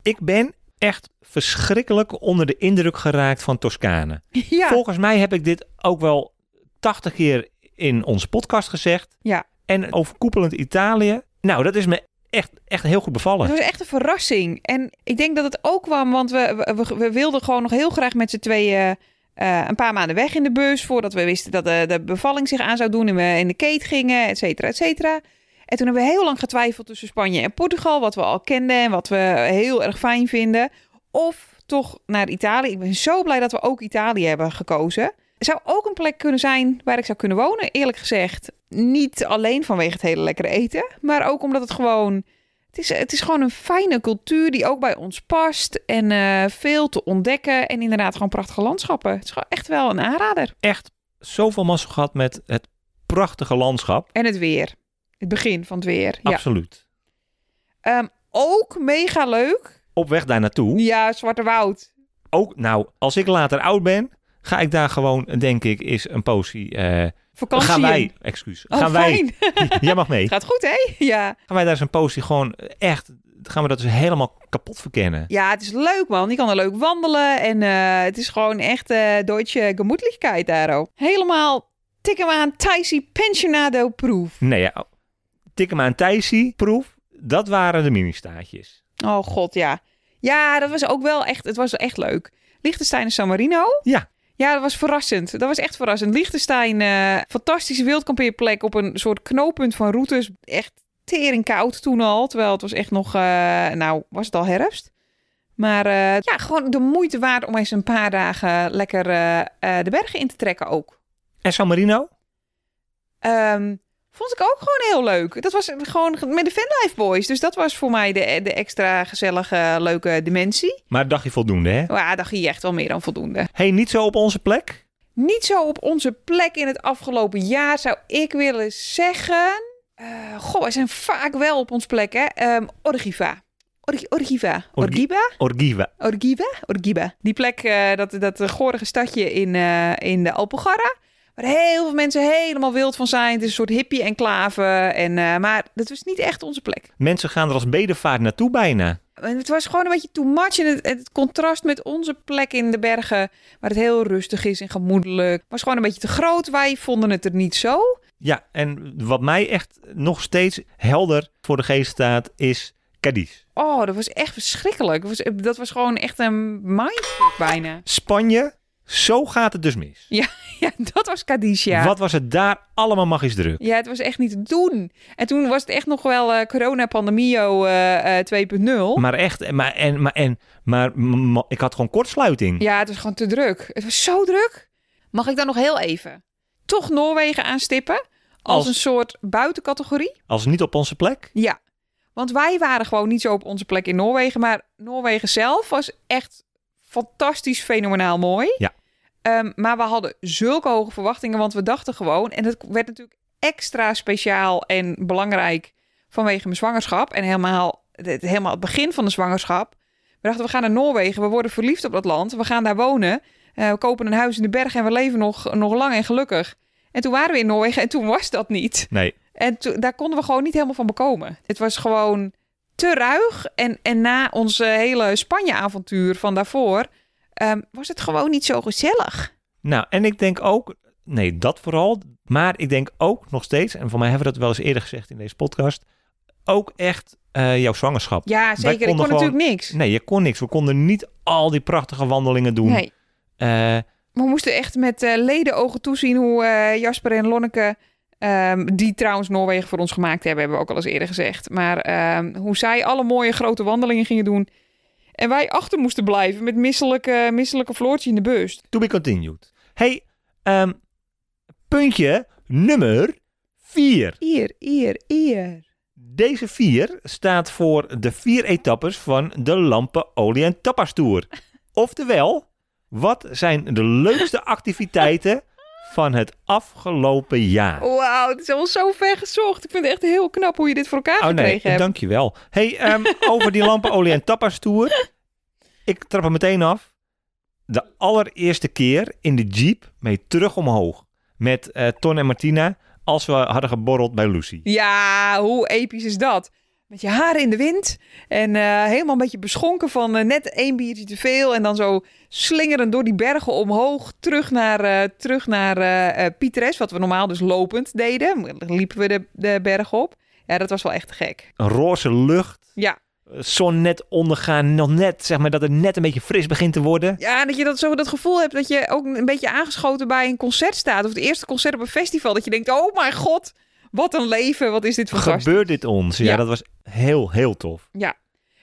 Ik ben echt verschrikkelijk onder de indruk geraakt van Toscane. <laughs> ja, Volgens mij heb ik dit ook wel 80 keer in onze podcast gezegd. Ja. En overkoepelend Italië. Nou, dat is me echt, echt heel goed bevallen. het was echt een verrassing. En ik denk dat het ook kwam, want we, we, we wilden gewoon nog heel graag met z'n tweeën eh, een paar maanden weg in de bus. Voordat we wisten dat de, de bevalling zich aan zou doen en we in de keet gingen, et cetera, et cetera. En toen hebben we heel lang getwijfeld tussen Spanje en Portugal, wat we al kenden en wat we heel erg fijn vinden. Of toch naar Italië. Ik ben zo blij dat we ook Italië hebben gekozen. Zou ook een plek kunnen zijn waar ik zou kunnen wonen, eerlijk gezegd. Niet alleen vanwege het hele lekkere eten, maar ook omdat het gewoon... Het is, het is gewoon een fijne cultuur die ook bij ons past. En eh, veel te ontdekken. En inderdaad gewoon prachtige landschappen. Het is gewoon echt wel een aanrader. Echt zoveel mazzel gehad met het prachtige landschap. En het weer. Het begin van het weer. Ja. Absoluut. Ehm, ook mega leuk. Op weg daar naartoe. Ja, Zwarte Woud. Ook, nou, als ik later oud ben, ga ik daar gewoon, denk ik, is een potie. eh Vakantie. gaan wij, excuus. Oh, gaan wij, <laughs> jij mag mee. Gaat goed, hè? Ja. Gaan wij daar eens een potie gewoon echt, gaan we dat dus helemaal kapot verkennen. ja, het is leuk, man. Je kan er leuk wandelen. En eh, het is gewoon echt eh Deutsche Gemoedlichkeit daar ook. Helemaal tik hem aan Pensionado proef. Nee, ja. Tik hem aan Thijsie, proef. Dat waren de mini-staatjes. Oh god, ja. Ja, dat was ook wel echt, het was echt leuk. Liechtenstein en San Marino. Ja. Ja, dat was verrassend. Dat was echt verrassend. Liechtenstein, eh, fantastische wildkampeerplek op een soort knooppunt van routes. Echt tering koud toen al. Terwijl het was echt nog, eh, nou, was het al herfst. Maar eh, ja, gewoon de moeite waard om eens een paar dagen lekker de bergen in te trekken ook. En San Marino? Ehm, vond ik ook gewoon heel leuk. Dat was gewoon met de Fanlife Boys. Dus dat was voor mij de, de extra gezellige, leuke dimensie. Maar dacht je voldoende, hè? Ja, dacht je echt wel meer dan voldoende. hey, niet zo op onze plek? Niet zo op onze plek in het afgelopen jaar zou ik willen zeggen. Eh, goh, wij zijn vaak wel op ons plek, hè? Ehm Orgiva. Orgi- Orgiva. Orgi- Orgiva? Orgiva. Orgiva? Orgiva. Die plek, eh, dat, dat gorige stadje in, eh, in de Alpugarra. Waar heel veel mensen helemaal wild van zijn. Het is een soort hippie-enclave. En, eh, maar dat was niet echt onze plek. Mensen gaan er als bedevaart naartoe bijna. En Het was gewoon een beetje too much. En het, het contrast met onze plek in de bergen, waar het heel rustig is en gemoedelijk, was gewoon een beetje te groot. Wij vonden het er niet zo. Ja, en wat mij echt nog steeds helder voor de geest staat, is Cadiz. Oh, dat was echt verschrikkelijk. Dat was, dat was gewoon echt een mindfuck bijna. Spanje, zo gaat het dus mis. Ja, <laughs> dat was Cadiz, ja. Wat was het daar allemaal magisch druk? Ja, het was echt niet te doen. En toen was het echt nog wel eh corona-pandemio eh, eh, 2.0. Maar echt, maar, en, maar, en, maar ik had gewoon kortsluiting. Ja, het was gewoon te druk. Het was zo druk. Mag ik dan nog heel even toch Noorwegen aanstippen? Als, Als- een soort buitencategorie? Als niet op onze plek. Ja. Want wij waren gewoon niet zo op onze plek in Noorwegen. Maar Noorwegen zelf was echt fantastisch, fenomenaal mooi. Ja. Ehm, maar we hadden zulke hoge verwachtingen. Want we dachten gewoon... En het werd natuurlijk extra speciaal en belangrijk vanwege mijn zwangerschap. En helemaal het, helemaal het begin van de zwangerschap. We dachten, we gaan naar Noorwegen. We worden verliefd op dat land. We gaan daar wonen. Eh, we kopen een huis in de bergen en we leven nog, nog lang en gelukkig. En toen waren we in Noorwegen en toen was dat niet. Nee, En daar konden we gewoon niet helemaal van bekomen. Het was gewoon te ruig. En, en na onze hele Spanje-avontuur van daarvoor... ehm, was het gewoon niet zo gezellig. Nou, en ik denk ook, nee, dat vooral. Maar ik denk ook nog steeds, en voor mij hebben we dat wel eens eerder gezegd in deze podcast, ook echt eh, jouw zwangerschap. Ja, zeker. Ik kon natuurlijk niks. Nee, je kon niks. We konden niet al die prachtige wandelingen doen. Nee. Eh, We moesten echt met eh ledenogen toezien hoe Jasper en Lonneke... ehm, die trouwens Noorwegen voor ons gemaakt hebben, hebben we ook al eens eerder gezegd. Maar ehm, hoe zij alle mooie grote wandelingen gingen doen. En wij achter moesten blijven met misselijke, misselijke Floortje in de bus. To be continued. Hey, ehm, puntje nummer 4. Hier, hier, hier. Deze 4 staat voor de vier etappes van de Lampen, Olie en Tapas Tour. <laughs> Oftewel, wat zijn de leukste activiteiten van het afgelopen jaar? Wauw, het is al zo ver gezocht. Ik vind het echt heel knap hoe je dit voor elkaar Oh nee, gekregen hebt. dankjewel. Hey, ehm, over die Lampen, Olie en Tapas Tour. Ik trap er meteen af. De allereerste keer in de Jeep mee terug omhoog. Met eh, Ton en Martina als we hadden geborreld bij Lucy. Ja, hoe episch is dat? Met je haren in de wind en eh, helemaal een beetje beschonken van eh, net één biertje te veel. En dan zo slingerend door die bergen omhoog terug naar, eh terug naar Pieteres. Wat we normaal dus lopend deden. Liepen we de, de berg op. Ja, dat was wel echt te gek. Een roze lucht. Ja. Zon net ondergaan. Nog net, zeg maar, dat het net een beetje fris begint te worden. Ja, dat je dat zo dat gevoel hebt dat je ook een beetje aangeschoten bij een concert staat. Of het eerste concert op een festival. Dat je denkt, oh mijn god, wat een leven. Wat is dit fantastisch. Gebeurt dit ons? Ja, Ja. dat was heel, heel tof. Ja.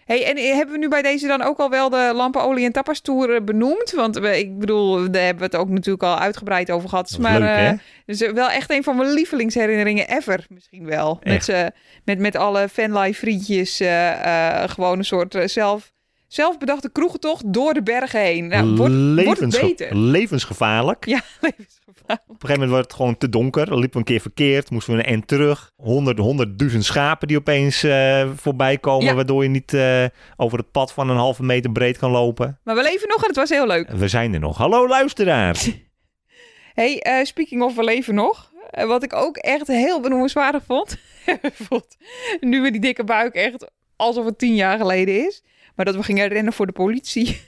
Hey, en eh, hebben we nu bij deze dan ook al wel de Lampenolie en Tapas Tour eh, benoemd? Want ik bedoel, daar hebben we het ook natuurlijk al uitgebreid over gehad. Dat maar leuk, hè? dus wel echt een van mijn lievelingsherinneringen ever misschien wel. Met, z'n- met, met alle fanlife vriendjes. gewoon een soort zelf, zelfbedachte kroegentocht door de bergen heen. Nou, wordt, wordt het beter? Levensgevaarlijk. Ja, <laughs> levensgevaarlijk. Op een gegeven moment werd het gewoon te donker. Dan liepen we een keer verkeerd. Moesten we een end terug. Honderd, honderdduizend schapen die opeens eh, voorbij komen. Ja. Waardoor je niet eh, over het pad van een halve meter breed kan lopen. Maar we leven nog en het was heel leuk. We zijn er nog. Hallo luisteraars. <laughs> Hey, eh, speaking of we leven nog. wat ik ook echt heel benoemenswaardig vond. <laughs> vond. Nu we die dikke buik echt alsof het tien jaar geleden is. Maar dat we gingen rennen voor de politie.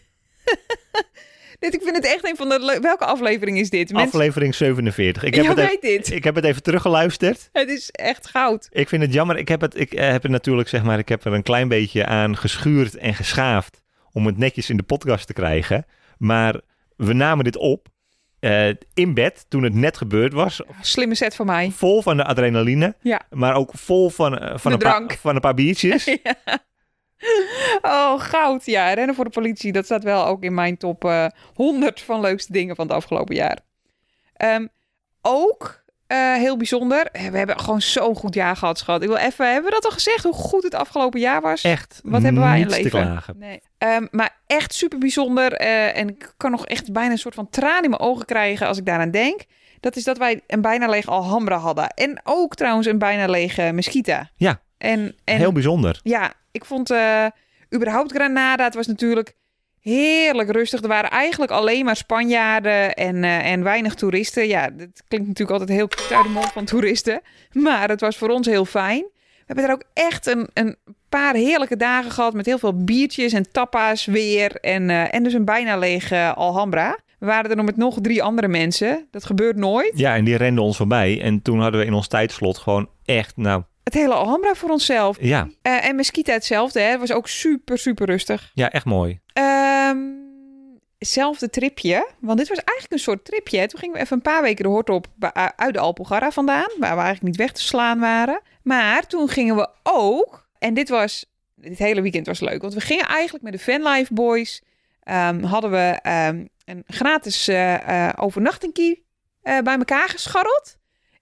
<laughs> dit, ik vind het echt een van de... Welke aflevering is dit? Mensen- Aflevering 47. Ik heb, het even, weet dit. ik heb het even teruggeluisterd. Het is echt goud. Ik vind het jammer. Ik heb het, ik eh, heb het natuurlijk, zeg maar, ik heb er een klein beetje aan geschuurd en geschaafd om het netjes in de podcast te krijgen. Maar we namen dit op eh, in bed toen het net gebeurd was. Slimme set van mij. Vol van de adrenaline, Ja. maar ook vol van, eh, van, De een, paar, van een paar biertjes. <laughs> <laughs> Oh, goud. Ja, rennen voor de politie. Dat staat wel ook in mijn top eh 100 van leukste dingen van het afgelopen jaar. Ehm, ook eh, heel bijzonder. eh, We hebben gewoon zo'n goed jaar gehad, schat. Ik wil even, hebben we dat al gezegd? Hoe goed het afgelopen jaar was? Echt Wat hebben wij in leven? Nee. Ehm, maar echt super bijzonder. eh, en ik kan nog echt bijna een soort van traan in mijn ogen krijgen als ik daaraan denk. Dat is dat wij een bijna leeg Alhambra hadden. En ook trouwens een bijna lege Mesquita. Ja, En, en heel bijzonder. ja, ik vond eh, überhaupt Granada, het was natuurlijk heerlijk rustig. Er waren eigenlijk alleen maar Spanjaarden en, eh, en weinig toeristen. Ja, dat klinkt natuurlijk altijd heel uit de mond van toeristen. Maar het was voor ons heel fijn. We hebben er ook echt een, een paar heerlijke dagen gehad met heel veel biertjes en tapa's weer. En, eh, en dus een bijna lege Alhambra. We waren er nog met nog drie andere mensen. Dat gebeurt nooit. Ja, en die renden ons voorbij. En toen hadden we in ons tijdslot gewoon echt, nou, Het hele Alhambra voor onszelf. ja, Eh, en Mesquita hetzelfde. Hè. Het was ook super, super rustig. ja echt mooi. Ehm zelfde tripje. Want dit was eigenlijk een soort tripje. Toen gingen we even een paar weken de hort op bij- uit de Alpugarra vandaan. Waar we eigenlijk niet weg te slaan waren. Maar toen gingen we ook... En dit was... Dit hele weekend was leuk. Want we gingen eigenlijk met de Fanlife Boys... ehm, hadden we ehm, een gratis eh eh overnachtingkie eh, bij elkaar gescharreld.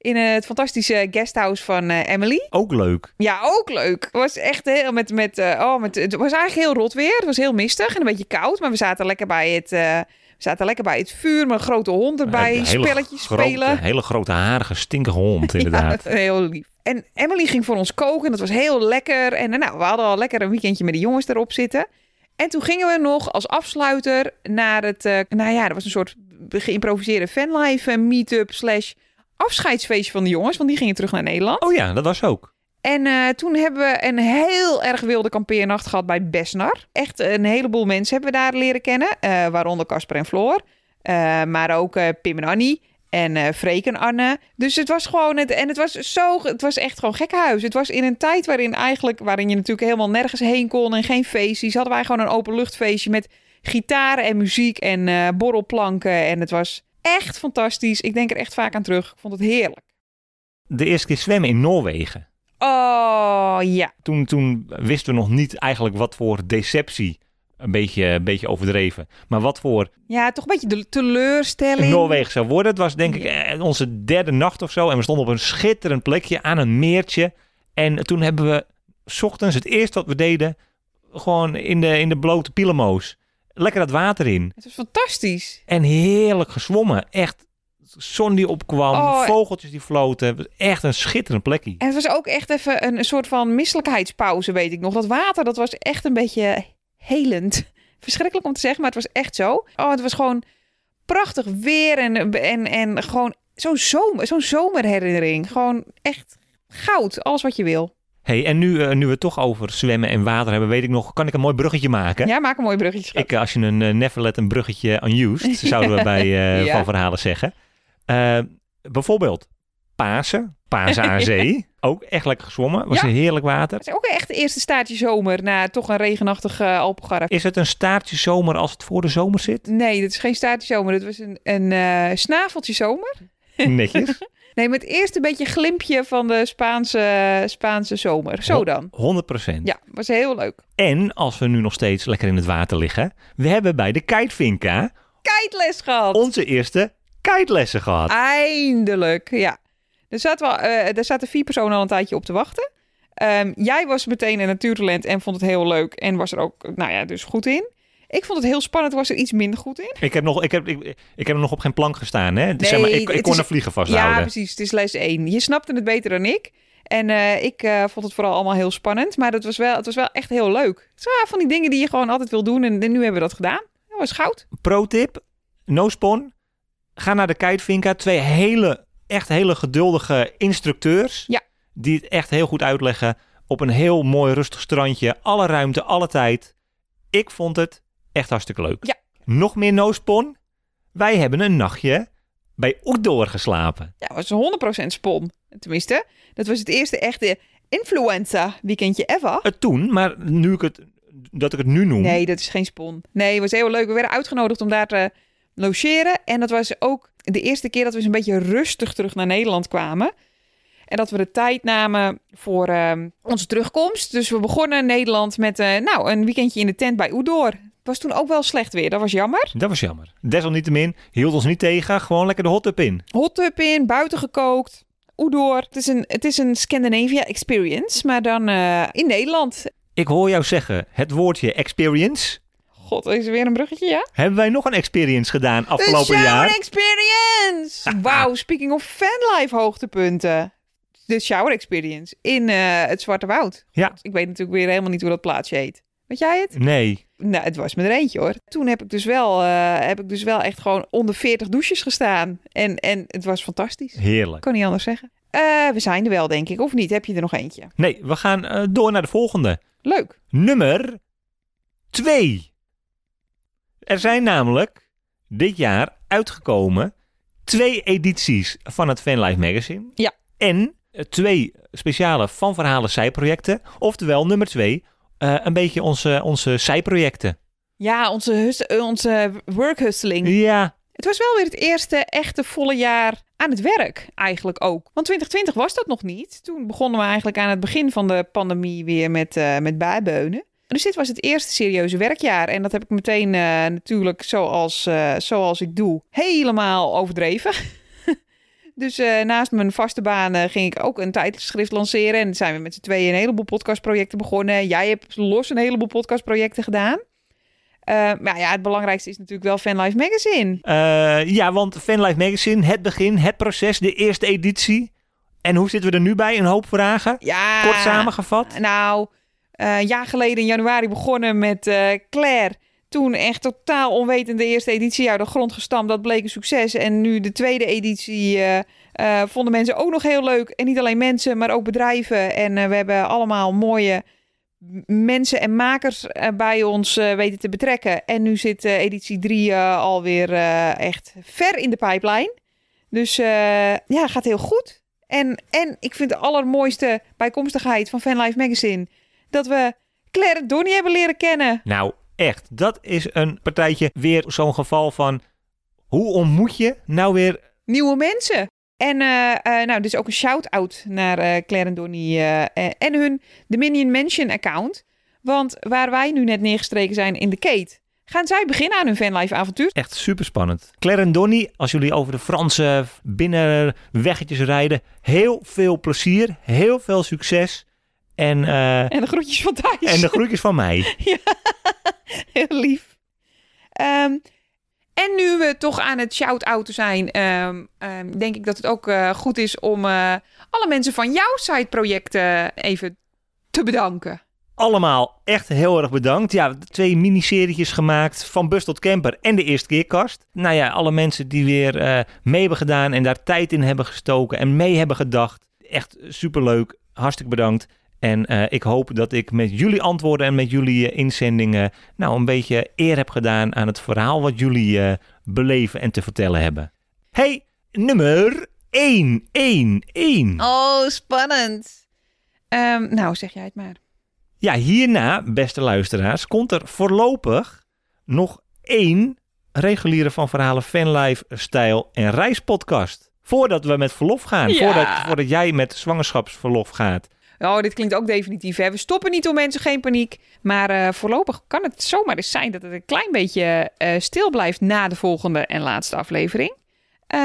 In het fantastische guesthouse van eh, Emily. Ook leuk. Ja, ook leuk. Het was echt heel met, met, eh, oh, met, het was eigenlijk heel rot weer. Het was heel mistig en een beetje koud, maar we zaten lekker bij het, eh, we zaten lekker bij het vuur met een grote hond erbij, Een spelletjes spelen. hele grote, harige, stinkige hond <laughs> inderdaad. Ja, <laughs> heel lief. En Emily ging voor ons koken. Dat was heel lekker. En nou, we hadden al lekker een weekendje met de jongens erop zitten. En toen gingen we nog als afsluiter naar het... nou ja, dat was een soort geïmproviseerde fanlife meetup slash afscheidsfeestje van de jongens. Want die gingen terug naar Nederland. Oh ja, dat was ook. En eh, toen hebben we een heel erg wilde kampeernacht gehad bij Besnar. Echt een heleboel mensen hebben we daar leren kennen. eh, waaronder Casper en Floor. Eh, maar ook Pim en Annie. En Freek en Anne. Dus het was gewoon... Het, en het was zo... Het was echt gewoon gekkenhuis. Het was in een tijd waarin eigenlijk... Waarin je natuurlijk helemaal nergens heen kon. En geen feestjes. Hadden wij gewoon een openluchtfeestje met gitaren en muziek. En borrelplanken. En het was echt fantastisch. Ik denk er echt vaak aan terug. Ik vond het heerlijk. De eerste keer zwemmen in Noorwegen. Oh, ja. Toen, toen wisten we nog niet eigenlijk wat voor deceptie een beetje, een beetje overdreven. Maar wat voor Ja, toch een beetje de teleurstelling. Noorwegen zou worden. Het was denk ik eh, onze derde nacht of zo. En we stonden op een schitterend plekje aan een meertje. En toen hebben we 's ochtends het eerste wat we deden, gewoon in de, in de blote pielemoos. Lekker dat water in. Het was fantastisch. En heerlijk gezwommen. Echt zon die opkwam, Oh, vogeltjes die floten. Het was Echt een schitterend plekje. En het was ook echt even een, een soort van misselijkheidspauze, weet ik nog. Dat water, dat was echt een beetje helend. Verschrikkelijk om te zeggen, maar het was echt zo. Oh, het was gewoon prachtig weer en, en, en gewoon zo'n zomer, zo'n zomerherinnering. Gewoon echt goud, alles wat je wil. Hey, en nu, eh, nu we het toch over zwemmen en water hebben, weet ik nog, kan ik een mooi bruggetje maken? Ja, maak een mooi bruggetje. schat. Ik, eh, als je een uh, never let een bruggetje unused, <laughs> zouden we bij Ja. van verhalen zeggen. Bijvoorbeeld Pasen, Pasen aan <laughs> zee. Ook echt lekker gezwommen, was Ja. een heerlijk water. Het is ook echt de eerste staartje zomer na toch een regenachtig uh, Alpengarf. Is het een staartje zomer als het voor de zomer zit? Nee, dit is geen staartje zomer. Dit was een, een eh, snaveltje zomer. Netjes. <laughs> Nee, met eerst een beetje glimpje van de Spaanse, Spaanse zomer. Zo dan. 100%. Ja, was heel leuk. En als we nu nog steeds lekker in het water liggen, we hebben bij de Kitevinka Kijtles gehad. onze eerste kitelessen gehad. Eindelijk, ja. Er, zat wel, eh, er zaten vier personen al een tijdje op te wachten. Ehm, jij was meteen een natuurtalent en vond het heel leuk. En was er ook, nou ja, dus goed in. Ik vond het heel spannend, was er iets minder goed in. Ik heb, nog, ik, heb, ik, ik heb er nog op geen plank gestaan. Hè? Dus Nee, zeg maar, ik, ik kon is- een vliegen Ja, vasthouden. precies. Het is les 1. Je snapte het beter dan ik. En eh, ik eh, vond het vooral allemaal heel spannend. Maar het was wel, het was wel echt heel leuk. Het zijn van die dingen die je gewoon altijd wil doen. En, en nu hebben we dat gedaan. Dat was goud. Pro tip, no spon. Ga naar de Kitevinka. Twee hele, echt hele geduldige instructeurs. Ja. Die het echt heel goed uitleggen. Op een heel mooi rustig strandje. Alle ruimte, alle tijd. Ik vond het echt hartstikke leuk. Ja. Nog meer no spon. Wij hebben een nachtje bij Outdoor geslapen. Ja, was 100% spon. Tenminste, dat was het eerste echte influenza weekendje ever. Het toen, maar nu ik het, dat ik het nu noem. Nee, dat is geen spon. Nee, het was heel leuk. We werden uitgenodigd om daar te logeren. En dat was ook de eerste keer dat we eens een beetje rustig terug naar Nederland kwamen. En dat we de tijd namen voor ehm, onze terugkomst. Dus we begonnen in Nederland met eh, nou, een weekendje in de tent bij Oedoor. Was toen ook wel slecht weer. Dat was jammer. Dat was jammer. Desalniettemin hield ons niet tegen. Gewoon lekker de hot tub in. Hot tub in, buiten gekookt. Oedoor. Het is een, het is een Scandinavia experience, maar dan eh, in Nederland. Ik hoor jou zeggen het woordje experience. God, is er weer een bruggetje, ja? Hebben wij nog een experience gedaan afgelopen de jaar? Shower Experience! <laughs> Wauw, speaking of fanlife hoogtepunten. De Shower Experience in eh, het Zwarte Woud. Ja. God, ik weet natuurlijk weer helemaal niet hoe dat plaatsje heet. Weet jij het? Nee. Nou, het was me er eentje hoor. Toen heb ik dus wel, eh, heb ik dus wel echt gewoon onder 40 douches gestaan. En, en het was fantastisch. Heerlijk. Kan niet anders zeggen. Eh, we zijn er wel, denk ik. Of niet? Heb je er nog eentje? Nee, we gaan eh, door naar de volgende. Leuk. Nummer 2. Er zijn namelijk dit jaar uitgekomen twee edities van het Fanlife Magazine. Ja. En twee speciale Van Verhalen zijprojecten. Oftewel, nummer twee, eh, een beetje onze, onze zijprojecten. Ja, onze, hus- eh, onze work hustling. Ja, Het was wel weer het eerste echte volle jaar aan het werk, eigenlijk ook. Want 2020 was dat nog niet. Toen begonnen we eigenlijk aan het begin van de pandemie weer met, eh met bijbeunen. Dus dit was het eerste serieuze werkjaar. En dat heb ik meteen eh, natuurlijk, zoals, eh, zoals ik doe, helemaal overdreven. <laughs> dus eh, naast mijn vaste baan eh, ging ik ook een tijdschrift lanceren. En zijn we met z'n tweeën een heleboel podcastprojecten begonnen. Jij hebt los een heleboel podcastprojecten gedaan. Eh, maar ja, het belangrijkste is natuurlijk wel Fanlife Magazine. Ja, want Fanlife Magazine, het begin, het proces, de eerste editie. En hoe zitten we er nu bij? Een hoop vragen. Ja. Kort samengevat. Nou, een jaar geleden in januari begonnen met Claire. Toen echt totaal onwetend de eerste editie uit de grond gestampt. Dat bleek een succes. En nu de tweede editie eh, eh, vonden mensen ook nog heel leuk. En niet alleen mensen, maar ook bedrijven. En eh, we hebben allemaal mooie mensen en makers bij ons weten te betrekken. En nu zit editie 3 eh, alweer echt ver in de pijplijn. Dus ja, gaat heel goed. En, en ik vind de allermooiste bijkomstigheid van Fanlife Magazine... dat we Claire en Donnie hebben leren kennen. Nou, echt. Dat is een partijtje weer zo'n geval van... Hoe ontmoet je nou weer... Nieuwe mensen. En eh, eh, nou, dus ook een shout-out naar eh, Claire en Donnie en hun Dominion Mansion account. Want waar wij nu net neergestreken zijn in de Kate, gaan zij beginnen aan hun fanlife avontuur. Echt super spannend. Claire en Donnie, als jullie over de Franse binnenweggetjes rijden, heel veel plezier, heel veel succes. En, En de groetjes van Thijs. en de groetjes van mij. <laughs> <laughs> Heel lief. Ehm, en nu we toch aan het shout-outen zijn, ehm, ehm, denk ik dat het ook eh, goed is om eh, alle mensen van jouw site-projecten even te bedanken. Allemaal echt heel erg bedankt. Ja, twee miniserietjes gemaakt van bus tot camper en de eerste keerkast. Nou ja, alle mensen die weer eh, mee hebben gedaan en daar tijd in hebben gestoken en mee hebben gedacht. Echt superleuk. Hartstikke bedankt. En eh, ik hoop dat ik met jullie antwoorden en met jullie eh, inzendingen nou een beetje eer heb gedaan aan het verhaal wat jullie eh, beleven en te vertellen hebben. Hey, nummer 1, 1, 1. Oh, spannend. Ehm, nou, zeg jij het maar. Ja, hierna, beste luisteraars, komt er voorlopig nog één reguliere van verhalen fanlife stijl en reispodcast. Voordat we met verlof gaan, Ja. voordat, voordat jij met zwangerschapsverlof gaat. Oh, dit klinkt ook definitief. Hè? We stoppen niet om mensen, geen paniek. Maar eh, voorlopig kan het zomaar eens zijn dat het een klein beetje eh, stil blijft na de volgende en laatste aflevering. Eh,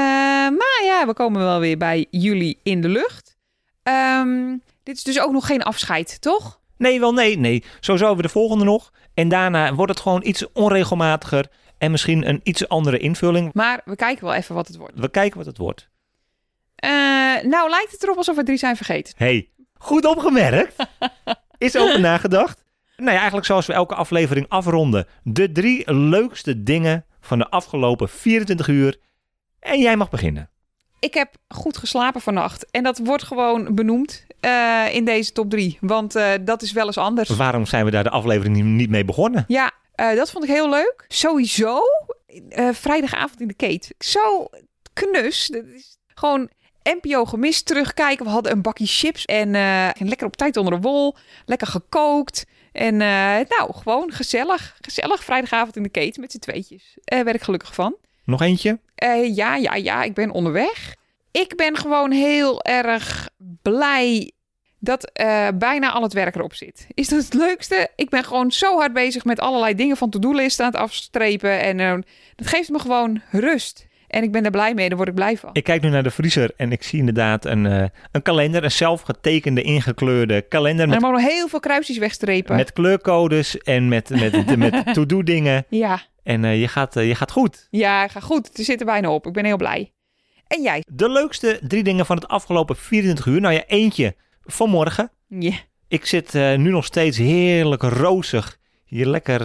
maar ja, we komen wel weer bij jullie in de lucht. Ehm, dit is dus ook nog geen afscheid, toch? Nee, wel nee, nee. Sowieso hebben we de volgende nog. En daarna wordt het gewoon iets onregelmatiger en misschien een iets andere invulling. Maar we kijken wel even wat het wordt. We kijken wat het wordt. Nou, lijkt het erop alsof we drie zijn vergeten. Hey, goed opgemerkt. Is over nagedacht. Nou ja, eigenlijk zoals we elke aflevering afronden. De drie leukste dingen van de afgelopen 24 uur. En jij mag beginnen. Ik heb goed geslapen vannacht. En dat wordt gewoon benoemd eh, in deze top drie. Want eh, dat is wel eens anders. Waarom zijn we daar de aflevering niet- mee begonnen? Ja, eh, dat vond ik heel leuk. Sowieso, vrijdagavond in de Kate. Zo knus. Dat is gewoon NPO gemist terugkijken. We hadden een bakje chips en eh, lekker op tijd onder de wol. Lekker gekookt. En eh, nou, gewoon gezellig. Gezellig vrijdagavond in de Kate met z'n tweetjes. Daar werd ik gelukkig van. Nog eentje? Eh, ja, ja, ja, ik ben onderweg. Ik ben gewoon heel erg blij dat eh, bijna al het werk erop zit. Is dat het leukste? Ik ben gewoon zo hard bezig met allerlei dingen van to-do-listen aan het afstrepen. En eh, dat geeft me gewoon rust. En ik ben er blij mee, daar word ik blij van. Ik kijk nu naar de vriezer en ik zie inderdaad een, eh, een kalender. Een zelfgetekende, ingekleurde kalender En met, er mogen nog heel veel kruisjes wegstrepen. met kleurcodes en met, met, met <laughs> to-do dingen. Ja, En eh, je, gaat, eh, je gaat goed. ja, ga goed. Het zit er bijna op. Ik ben heel blij. En jij? De leukste drie dingen van het afgelopen 24 uur. Nou ja, eentje vanmorgen. Ja. Ik zit nu nog steeds heerlijk rozig hier lekker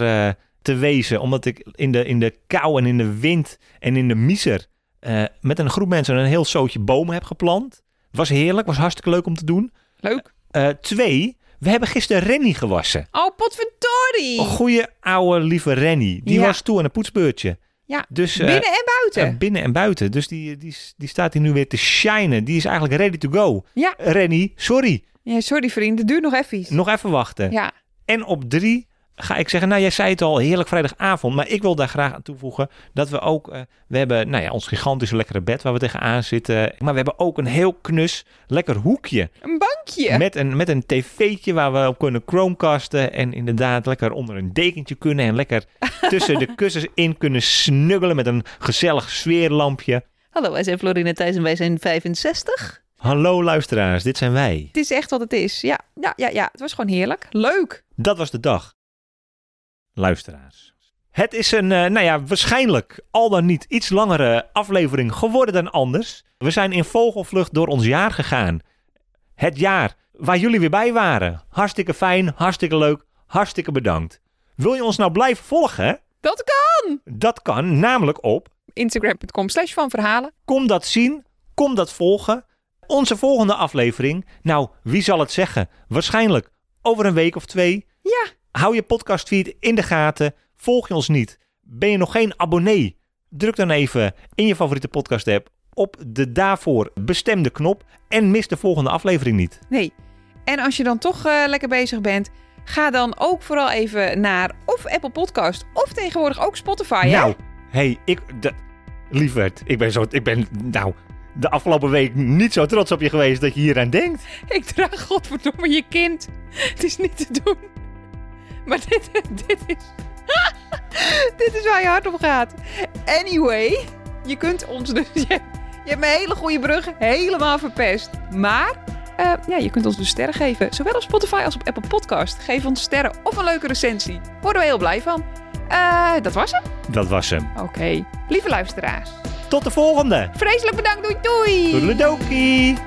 te wezen. Omdat ik in de, in de kou en in de wind en in de miser eh, met een groep mensen een heel zootje bomen heb geplant. Was heerlijk, was hartstikke leuk om te doen. Leuk. Eh, twee, we hebben gisteren Rennie gewassen. Oh, potverdorie! Een goede oude lieve Rennie. Die Ja. was toe aan een poetsbeurtje. Ja, Dus, eh, Binnen en buiten. eh, binnen en buiten. Dus die, die, die staat hier nu weer te shinen. Die is eigenlijk ready to go. Ja. Rennie, sorry. ja, sorry vriend. Het duurt nog even. Nog even wachten. Ja. En op drie ga ik zeggen, nou jij zei het al, heerlijk vrijdagavond. Maar ik wil daar graag aan toevoegen dat we ook, eh, we hebben nou ja, ons gigantische lekkere bed waar we tegenaan zitten. Maar we hebben ook een heel knus, lekker hoekje. Een bankje. Met een, met een tv'tje waar we op kunnen chromecasten. En inderdaad lekker onder een dekentje kunnen. En lekker <laughs> tussen de kussens in kunnen snuggelen met een gezellig sfeerlampje. Hallo, wij zijn Florine Thijs en wij zijn 65. Hallo luisteraars, dit zijn wij. Het is echt wat het is. Ja, ja, ja, ja. Het was gewoon heerlijk. Leuk. Dat was de dag. Luisteraars. Het is een, eh, nou ja, waarschijnlijk al dan niet iets langere aflevering geworden dan anders. We zijn in vogelvlucht door ons jaar gegaan. Het jaar waar jullie weer bij waren. Hartstikke fijn, hartstikke leuk, hartstikke bedankt. Wil je ons nou blijven volgen? Dat kan. Dat kan, namelijk op Instagram.com slash van verhalen. Kom dat zien, kom dat volgen. Onze volgende aflevering, nou, wie zal het zeggen? Waarschijnlijk over een week of twee. Hou je podcastfeed in de gaten. Volg je ons niet. Ben je nog geen abonnee? Druk dan even in je favoriete podcast app op de daarvoor bestemde knop en mis de volgende aflevering niet. Nee. En als je dan toch eh, lekker bezig bent, ga dan ook vooral even naar of Apple Podcast of tegenwoordig ook Spotify. hè? Nou, hey, ik, de, lieverd, ik ben zo, ik ben, nou, de afgelopen week niet zo trots op je geweest dat je hier aan denkt. Ik draag godverdomme je kind. Het is niet te doen. <laughs> Maar dit, dit is... <laughs> dit is waar je hart op gaat. Anyway, je kunt ons dus... <laughs> Je, je hebt een hele goede brug helemaal verpest. Maar eh, ja, je kunt ons dus sterren geven. Zowel op Spotify als op Apple Podcast. Geef ons sterren of een leuke recensie. Worden we heel blij van. Eh, dat was hem. Dat was hem. Oké. Lieve luisteraars. Tot de volgende. Vreselijk bedankt. Doei doei. Toedeledokie.